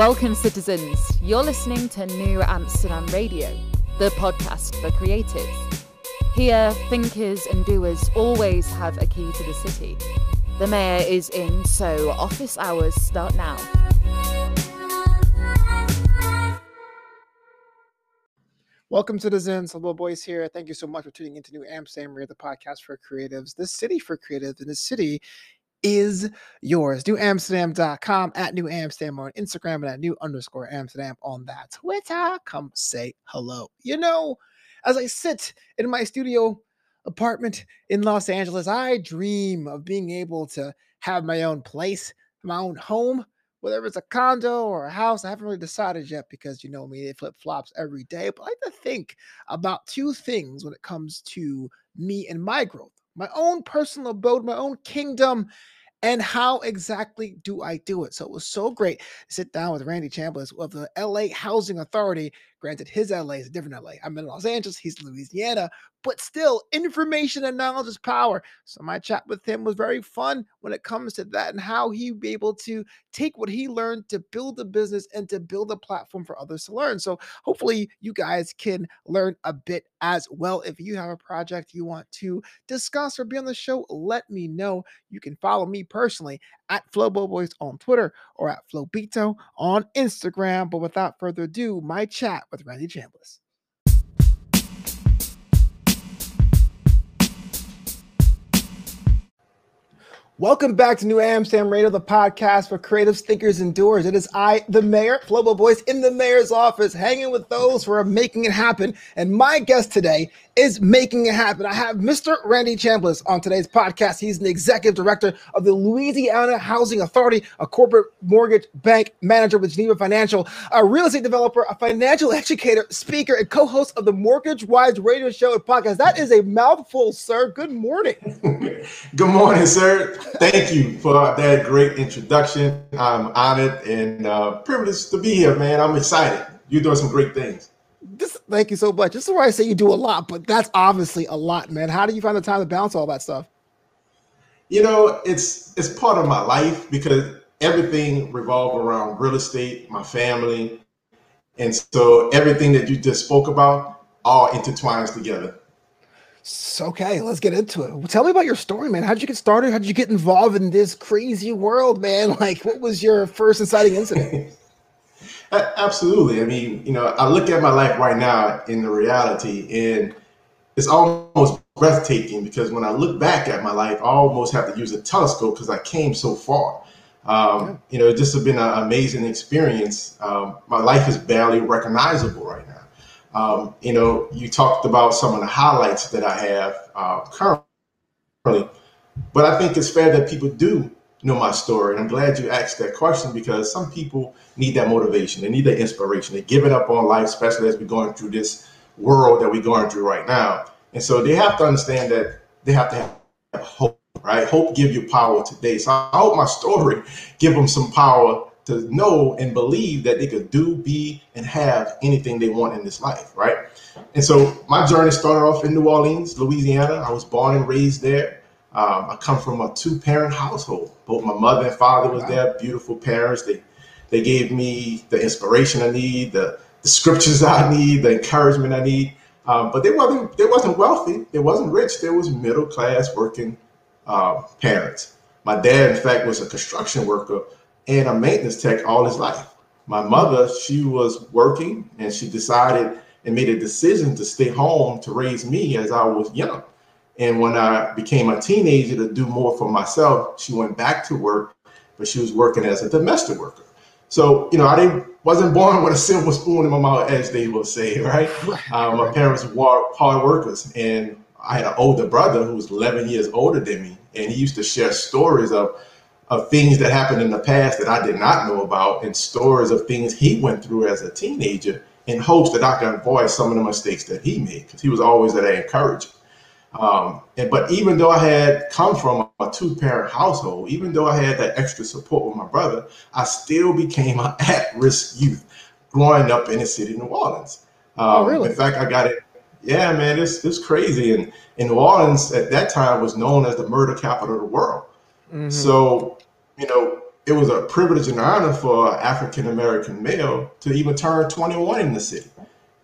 Welcome, citizens. You're listening to New Amsterdam Radio, the podcast for creatives. Here, thinkers and doers always have a key to the city. The mayor is in, so office hours start now. Welcome, citizens. Hello, boys here. Thank you so much for tuning into New Amsterdam Radio, the podcast for creatives, the city for creatives, and the city is yours. KnewAmsterdam.com at New Amsterdam on Instagram and at New underscore Amsterdam on that Twitter. Come say hello. You know, as I sit in my studio apartment in Los Angeles, I dream of being able to have my own place, my own home, whether it's a condo or a house. I haven't really decided yet because you know me, it flip flops every day. But I like to think about two things when it comes to me and my growth my own personal abode, my own kingdom, and how exactly do I do it? So it was so great to sit down with Randy Chambliss of the LA Housing Authority. Granted, his LA is a different LA. I'm in Los Angeles, he's Louisiana, but still, information and knowledge is power. So my chat with him was very fun when it comes to that and how he be able to take what he learned to build a business and to build a platform for others to learn. So hopefully you guys can learn a bit as well. If you have a project you want to discuss or be on the show, let me know. You can follow me personally at Flobo Boys on Twitter or at Flobito on Instagram. But without further ado, my chat with Randy Chambliss. Welcome back to New Amsterdam Radio, the podcast for creatives, thinkers, and doers. It is I, the mayor, Flobo Boys, in the mayor's office, hanging with those who are making it happen. And my guest today is making it happen. I have Mr. Randy Chambliss on today's podcast. He's the executive director of the Louisiana Housing Authority, a corporate mortgage bank manager with Geneva Financial, a real estate developer, a financial educator, speaker, and co-host of the Mortgage Wise radio show and podcast. That is a mouthful, sir. Good morning. Good morning, sir. Thank you for that great introduction. I'm honored and uh, privileged to be here, man. I'm excited. You're doing some great things. This, thank you so much. This is where I say you do a lot, but that's obviously a lot, man. How do you find the time to balance all that stuff? You know, it's it's part of my life because everything revolves around real estate, my family, and so everything that you just spoke about all intertwines together. So, okay, let's get into it. Tell me about your story, man. How'd you get started? How'd you get involved in this crazy world, man? Like, what was your first inciting incident? Absolutely. I mean, you know, I look at my life right now in the reality, and it's almost breathtaking because when I look back at my life, I almost have to use a telescope because I came so far. Um, yeah. You know, it just has been an amazing experience. Um, my life is barely recognizable right now. Um, you know, you talked about some of the highlights that I have uh, currently, but I think it's fair that people do know my story. And I'm glad you asked that question because some people need that motivation. They need that inspiration. They're giving up on life, especially as we're going through this world that we're going through right now. And so they have to understand that they have to have hope, right? Hope give you power today. So I hope my story give them some power to know and believe that they could do, be, and have anything they want in this life, right? And so my journey started off in New Orleans, Louisiana. I was born and raised there. Um, I come from a two-parent household. Both my mother and father was wow. there, beautiful parents. They they gave me the inspiration I need, the, the scriptures I need, the encouragement I need. Um, but they wasn't they wasn't wealthy. They wasn't rich. They was middle class working uh, parents. My dad, in fact, was a construction worker and a maintenance tech all his life. My mother, she was working and she decided and made a decision to stay home to raise me as I was young. And when I became a teenager to do more for myself, she went back to work, but she was working as a domestic worker. So, you know, I didn't wasn't born with a silver spoon in my mouth, as they will say, right? Uh, my parents were hard workers, and I had an older brother who was 11 years older than me, and he used to share stories of of things that happened in the past that I did not know about and stories of things he went through as a teenager in hopes that I can avoid some of the mistakes that he made because he was always that encourager. Um, and but even though I had come from a two-parent household, even though I had that extra support with my brother, I still became an at-risk youth growing up in the city of New Orleans. Um, oh, really? In fact, I got it. Yeah, man, it's it's crazy. And in New Orleans at that time was known as the murder capital of the world. Mm-hmm. So, you know, it was a privilege and honor for an African American male to even turn 21 in the city.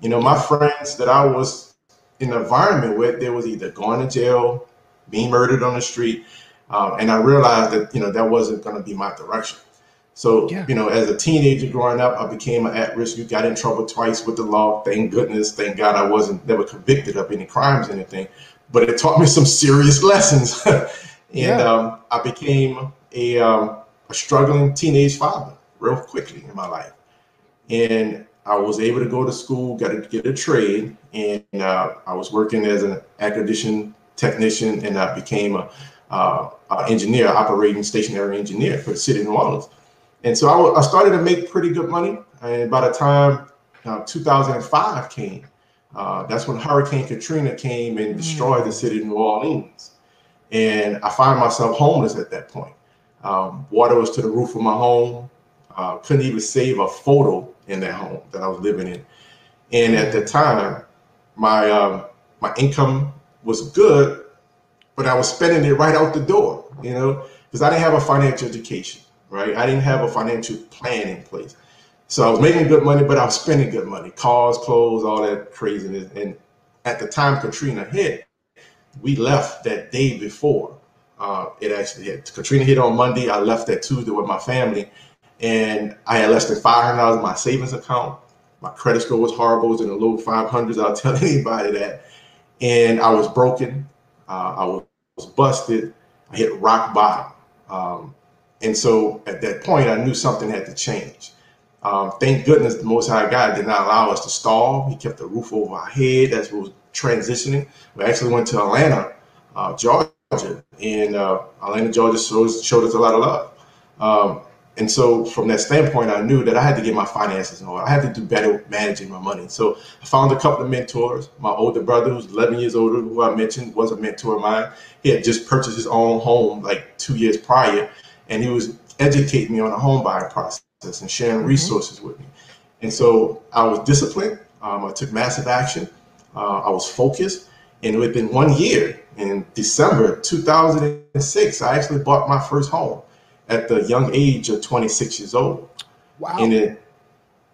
You know, my friends that I was in the environment with, they was either going to jail, being murdered on the street, um, and I realized that you know that wasn't going to be my direction. So yeah. you know, as a teenager growing up, I became an at-risk. You got in trouble twice with the law. Thank goodness, thank God, I wasn't never convicted of any crimes or anything. But it taught me some serious lessons, and yeah. um, I became a um, a struggling teenage father real quickly in my life, and I was able to go to school, got to get a trade, and uh, I was working as an acquisition technician, and I became a uh, uh, engineer, operating stationary engineer for the city of New Orleans. And so I, I started to make pretty good money. And by the time uh, 2005 came, uh, that's when Hurricane Katrina came and destroyed the city of New Orleans. And I find myself homeless at that point. Um, water was to the roof of my home. Uh, couldn't even save a photo in that home that I was living in. And at the time, my um, my income was good, but I was spending it right out the door, you know, because I didn't have a financial education, right? I didn't have a financial plan in place. So I was making good money, but I was spending good money, cars, clothes, all that craziness. And at the time Katrina hit, we left that day before. Uh, it actually hit. Katrina hit on Monday. I left that Tuesday with my family, and I had less than five hundred dollars in my savings account. My credit score was horrible. It was in the low five hundreds. I'll tell anybody that. And I was broken. Uh, I was busted. I hit rock bottom. Um, and so at that point, I knew something had to change. Um, thank goodness the Most High God did not allow us to stall. He kept the roof over our head That's what were transitioning. We actually went to Atlanta, uh, Georgia, and uh, Atlanta, Georgia showed, showed us a lot of love. Um, and so from that standpoint, I knew that I had to get my finances in order. I had to do better managing my money. So I found a couple of mentors. My older brother, who's 11 years older, who I mentioned was a mentor of mine. He had just purchased his own home like two years prior, and he was educating me on the home buying process and sharing mm-hmm. resources with me. And so I was disciplined. Um, I took massive action. Uh, I was focused. And within one year, in December 2006, I actually bought my first home at the young age of 26 years old. Wow. And it,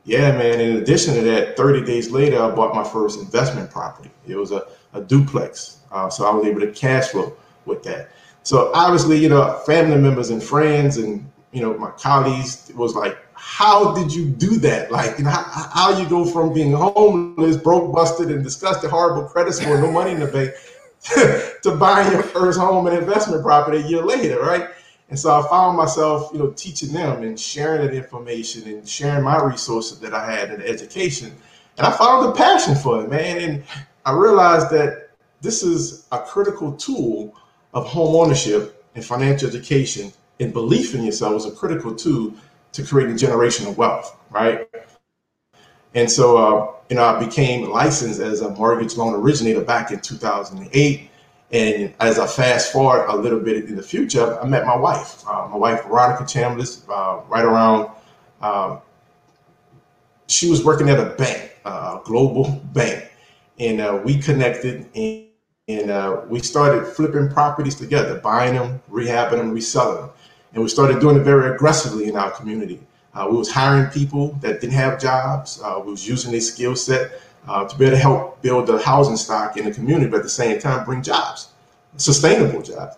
yeah, man. In addition to that, 30 days later, I bought my first investment property. It was a, a duplex. Uh, so I was able to cash flow with that. So obviously, you know, family members and friends and, you know, my colleagues was like, how did you do that? Like, you know, how, how you go from being homeless, broke, busted, and disgusted, horrible credit score, no money in the bank, to buying your first home and investment property a year later, right? And so I found myself, you know, teaching them and sharing that information and sharing my resources that I had in education. And I found a passion for it, man. And I realized that this is a critical tool of home ownership and financial education and belief in yourself is a critical tool to create creating generational wealth, right? And so, uh, you know, I became licensed as a mortgage loan originator back in 2008. And as I fast forward a little bit in the future, I met my wife, uh, my wife Veronica Chambliss, uh, right around. Uh, she was working at a bank, a global bank, and uh, we connected and, and uh, we started flipping properties together, buying them, rehabbing them, reselling them, and we started doing it very aggressively in our community. Uh, we was hiring people that didn't have jobs. we was using their skill set uh, to be able to help build the housing stock in the community, but at the same time bring jobs, sustainable jobs.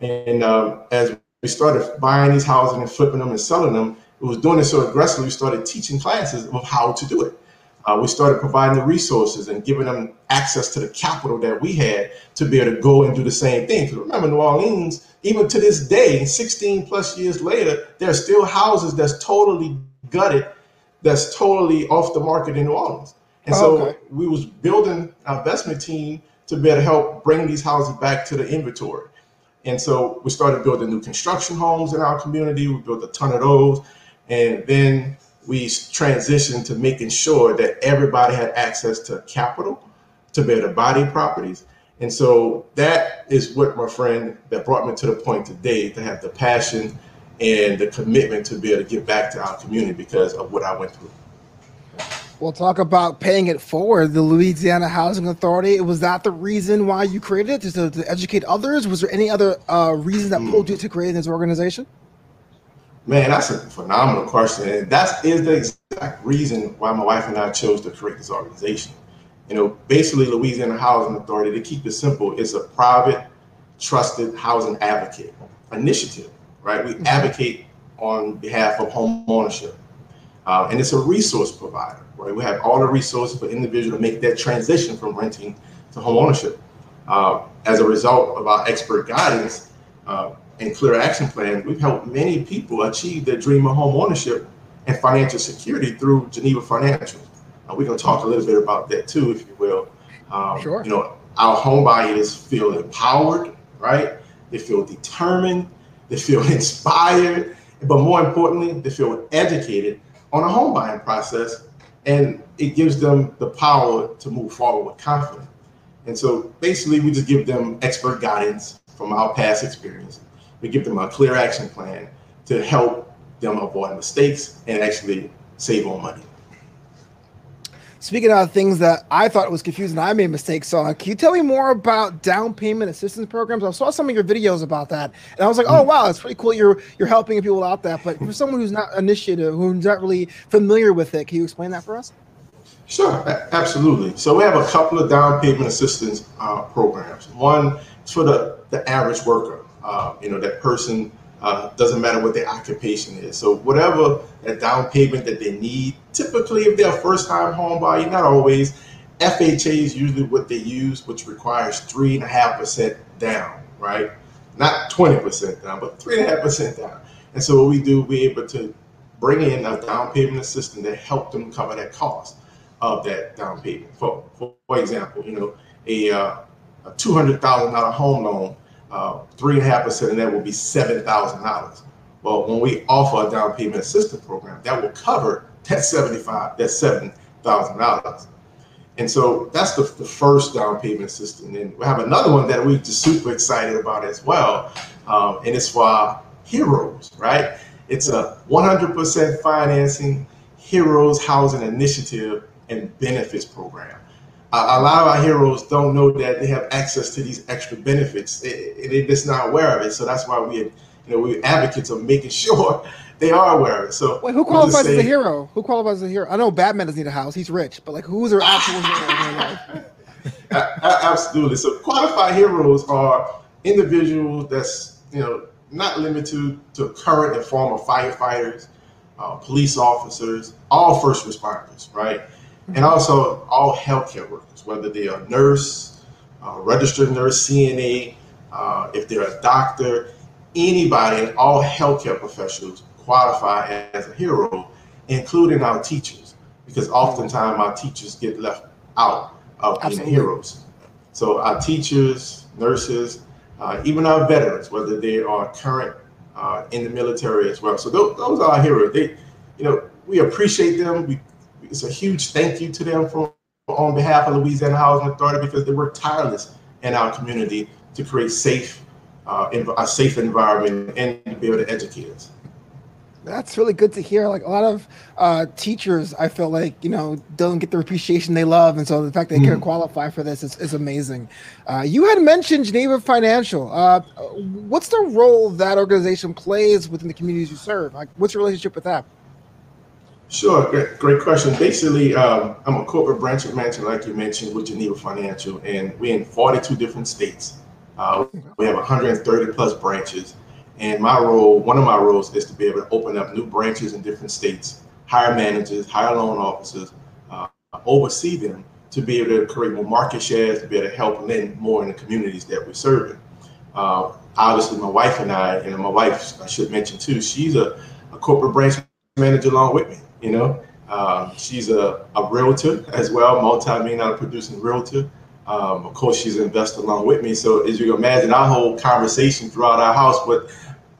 And um, as we started buying these houses and flipping them and selling them, we was doing it so aggressively. We started teaching classes of how to do it. Uh, we started providing the resources and giving them access to the capital that we had to be able to go and do the same thing. Because remember, New Orleans, even to this day, 16 plus years later, there are still houses that's totally gutted, that's totally off the market in New Orleans. And so okay. we was building our investment team to be able to help bring these houses back to the inventory. And so we started building new construction homes in our community. We built a ton of those. And then we transitioned to making sure that everybody had access to capital to be able to buy their properties. And so that is what my friend that brought me to the point today to have the passion and the commitment to be able to give back to our community because of what I went through. We'll talk about paying it forward. The Louisiana Housing Authority. Was that the reason why you created it, just to, to educate others? Was there any other uh, reason that pulled you to create this organization? Man, that's a phenomenal question. And that is the exact reason why my wife and I chose to create this organization. You know, basically, Louisiana Housing Authority, to keep it simple, is a private, trusted housing advocate initiative, right? We mm-hmm. advocate on behalf of home ownership. Uh, and it's a resource provider, right? We have all the resources for individual to make that transition from renting to home ownership. Uh, as a result of our expert guidance uh, and clear action plan, we've helped many people achieve their dream of home ownership and financial security through Geneva Financial. Uh, we're going to talk a little bit about that too, if you will. Um, sure. You know, our home buyers feel empowered, right? They feel determined, they feel inspired, but more importantly, they feel educated on a home buying process, and it gives them the power to move forward with confidence. And so basically, we just give them expert guidance from our past experience. We give them a clear action plan to help them avoid mistakes and actually save on money. Speaking of things that I thought was confusing, I made mistakes on. Can you tell me more about down payment assistance programs? I saw some of your videos about that, and I was like, "Oh wow, it's pretty cool. You're you're helping people out there." But for someone who's not initiated, who's not really familiar with it, can you explain that for us? Sure, absolutely. So we have a couple of down payment assistance uh, programs. One is for the the average worker. Uh, you know, that person uh, doesn't matter what their occupation is. So whatever that down payment that they need, typically if they're a first time home buyer, not always, FHA is usually what they use, which requires three and a half percent down, right? Not 20% down, but three and a half percent down. And so what we do, we're able to bring in a down payment assistant to help them cover that cost of that down payment. For, for, example, you know, a, uh, a $200,000 home loan three and a half percent of that will be seven thousand dollars. Well, when we offer a down payment assistance program, that will cover that seventy-five, that seven thousand dollars. And so that's the, the first down payment assistance. And we have another one that we're just super excited about as well. Um, and it's for heroes, right? It's a 100% financing heroes housing initiative and benefits program a lot of our heroes don't know that they have access to these extra benefits. They're just not aware of it. So that's why we, you know, we're advocates of making sure they are aware of it. So wait, who qualifies as a hero? Who qualifies as a hero? I know Batman doesn't need a house; he's rich. But like, who's their actual hero Absolutely. So qualified heroes are individuals that's you know not limited to current and former firefighters, uh, police officers, all first responders, right? And also all healthcare workers, whether they are nurse, uh, registered nurse, CNA, uh, if they're a doctor, anybody and all healthcare professionals qualify as a hero, including our teachers, because oftentimes our teachers get left out of Absolutely. being heroes. So our teachers, nurses, uh, even our veterans, whether they are current uh, in the military as well. So those, those are our heroes. They, you know, we appreciate them. We it's a huge thank you to them for on behalf of Louisiana Housing Authority because they work tireless in our community to create safe, uh, a safe environment and to be able to educate us. That's really good to hear. Like a lot of uh, teachers, I feel like you know don't get the appreciation they love, and so the fact they mm. can qualify for this is, is amazing. Uh, you had mentioned Geneva Financial. Uh, what's the role that organization plays within the communities you serve? Like, what's your relationship with that? Sure, great, great question. Basically, um, I'm a corporate branch manager, like you mentioned, with Geneva Financial, and we're in 42 different states. Uh, we have 130 plus branches, and my role, one of my roles, is to be able to open up new branches in different states, hire managers, hire loan officers, uh, oversee them to be able to create more market shares, to be able to help lend more in the communities that we're serving. Uh, obviously, my wife and I, and my wife, I should mention too, she's a, a corporate branch manager along with me. You know, um, she's a, a realtor as well, multi-million producing realtor. Um, of course, she's an investor along with me. So as you can imagine, our whole conversation throughout our house, but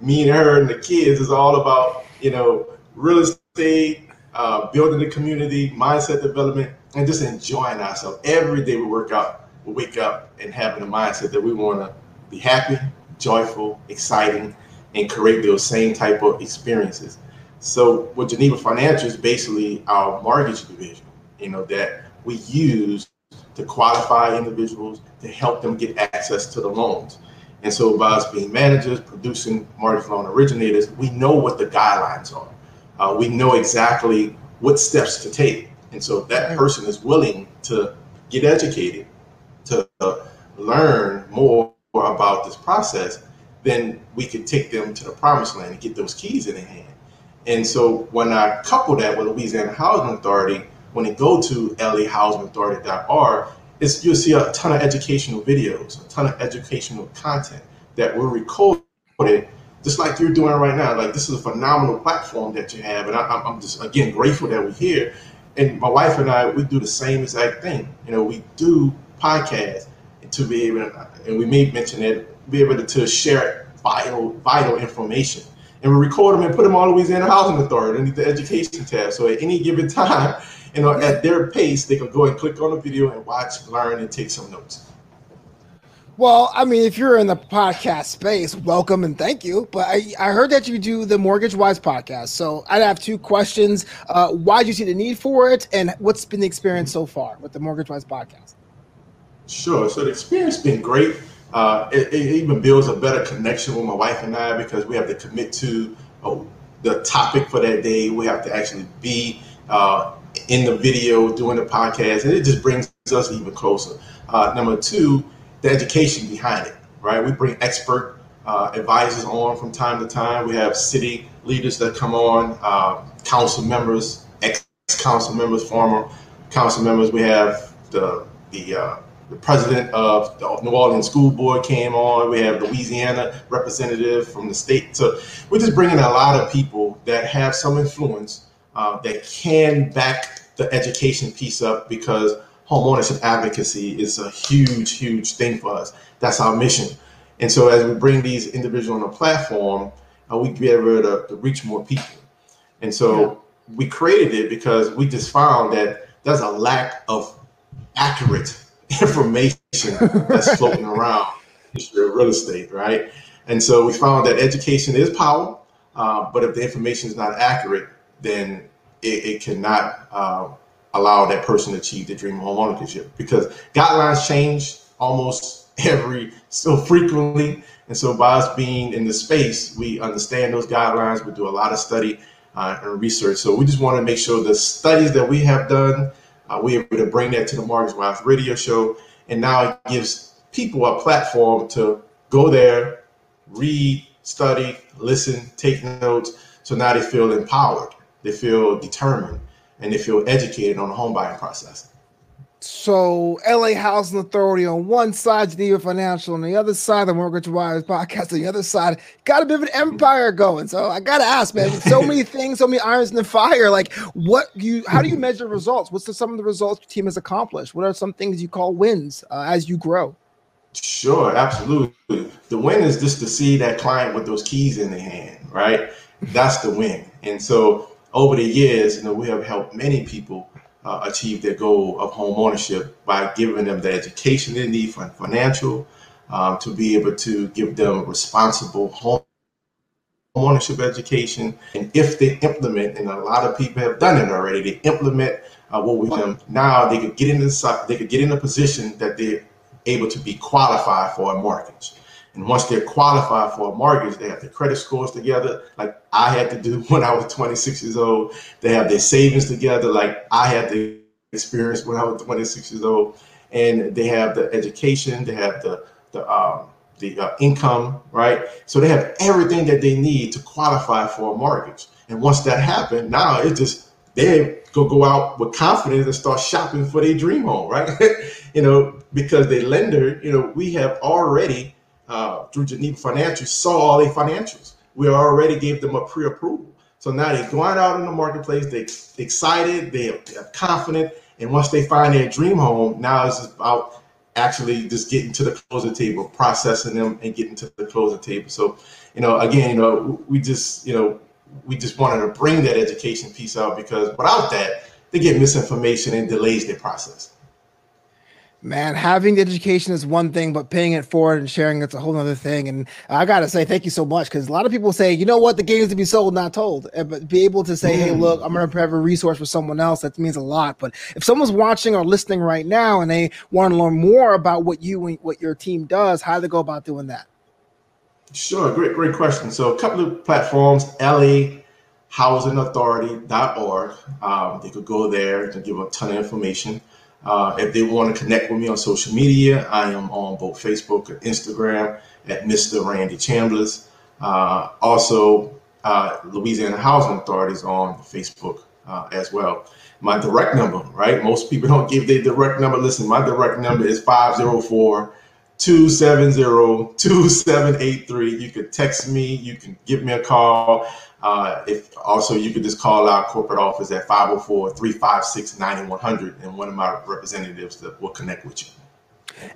me and her and the kids is all about, you know, real estate, uh, building the community, mindset development, and just enjoying ourselves. Every day we work out, we wake up and having a mindset that we want to be happy, joyful, exciting, and create those same type of experiences. So what Geneva Financial is basically our mortgage division, you know, that we use to qualify individuals to help them get access to the loans. And so by us being managers, producing mortgage loan originators, we know what the guidelines are. Uh, we know exactly what steps to take. And so if that person is willing to get educated, to learn more about this process, then we can take them to the promised land and get those keys in their hand. And so when I couple that with Louisiana Housing Authority, when you go to lahousingauthority.org, it's, you'll see a ton of educational videos, a ton of educational content that were recorded just like you're doing right now. Like this is a phenomenal platform that you have, and I, am just again grateful that we're here. And my wife and I, we do the same exact thing. You know, we do podcasts to be able, to, and we may mention it, be able to, to share vital vital information. And we record them and put them all on Louisiana Housing Authority underneath the education tab. So at any given time, you know, at their pace, they can go and click on the video and watch, learn, and take some notes. Well, I mean, if you're in the podcast space, welcome and thank you. But I, I heard that you do the Mortgage Wise podcast. So I'd have two questions. Uh, why do you see the need for it? And what's been the experience so far with the Mortgage Wise podcast? Sure. So the experience has been great. Uh, it, it, even builds a better connection with my wife and I because we have to commit to uh, the topic for that day. We have to actually be uh, in the video doing the podcast, and it just brings us even closer. Uh, number two, the education behind it, right? We bring expert uh, advisors on from time to time. We have city leaders that come on, uh, council members, ex council members, former council members. We have the the uh, the president of the New Orleans School Board came on. We have Louisiana representative from the state. So we're just bringing a lot of people that have some influence uh, that can back the education piece up because homeownership advocacy is a huge, huge thing for us. That's our mission. And so as we bring these individuals on the platform, uh, we be able to, to, reach more people. And so yeah. we created it because we just found that there's a lack of accurate information that's floating around in real estate, right? And so we found that education is power, uh, but if the information is not accurate, then it, it cannot uh, allow that person to achieve the dream of home ownership because guidelines change almost every so frequently. And so by us being in the space, we understand those guidelines. We do a lot of study uh, and research. So we just want to make sure the studies that we have done, uh, we're able to bring that to the Mortgage Wise radio show. And now it gives people a platform to go there, read, study, listen, take notes. So now they feel empowered. They feel determined and they feel educated on the home buying process. So LA Housing Authority on one side, Geneva Financial on the other side, the Mortgage Wise podcast on the other side, got a bit of an empire going. So I gotta ask, man, with so many things, so many irons in the fire, like what you how do you measure results? What's the, some of the results your team has accomplished? What are some things you call wins uh, as you grow? Sure, absolutely. The win is just to see that client with those keys in their hand, right? That's the win. And so over the years, you know, we have helped many people uh, achieve their goal of home ownership by giving them the education they need for financial, um, to be able to give them responsible home ownership education. And if they implement, and a lot of people have done it already, they implement uh, what we them now they could get in the they could get in a position that they're able to be qualified for a mortgage. And once they're qualified for a mortgage, they have their credit scores together, like I had to do when I was 26 years old. They have their savings together, like I had to experience when I was 26 years old. And they have the education, they have the the um, the uh, income, right? So they have everything that they need to qualify for a mortgage. And once that happened, now it just they go go out with confidence and start shopping for their dream home, right? you know, because the lender, you know, we have already uh, through Geneva Financial saw all their financials. We already gave them a pre-approval. So now they're going out in the marketplace. They are excited. They are confident. And once they find their dream home, now it's about actually just getting to the closing table, processing them, and getting to the closing table. So, you know, again, you know, we just, you know, we just wanted to bring that education piece out because without that, they get misinformation and delays their process. Man, having the education is one thing, but paying it forward and sharing it's a whole other thing. And I gotta say, thank you so much because a lot of people say, you know what, the game is to be sold, not told. But be able to say, hey, look, I'm gonna have a resource for someone else. That means a lot. But if someone's watching or listening right now and they want to learn more about what you and what your team does, how do they go about doing that? Sure, great, great question. So a couple of platforms, lahousingauthority.org. Um, they could go there and give a ton of information. Uh, if they want to connect with me on social media, I am on both Facebook and Instagram at Mr. Randy Chambliss. Uh, also, uh, Louisiana Housing Authority is on Facebook uh, as well. My direct number, right? Most people don't give their direct number. Listen, my direct number is 504 270 2783. You could text me, you can give me a call. Uh, if also you could just call our corporate office at 504-356-9100 and one of my representatives that will connect with you.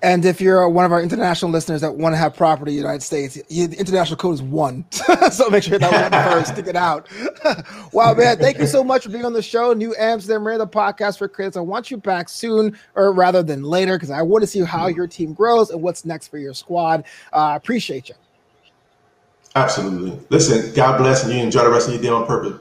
And if you're one of our international listeners that want to have property in the United States, the international code is one. so make sure that one first to get out. wow, man. Thank you so much for being on the show. New Amsterdam Radio, the podcast for creators. I want you back soon, or rather than later, because I want to see how your team grows and what's next for your squad. Uh, I uh, appreciate you. Absolutely. Listen, God bless and you enjoy the rest of your day on purpose.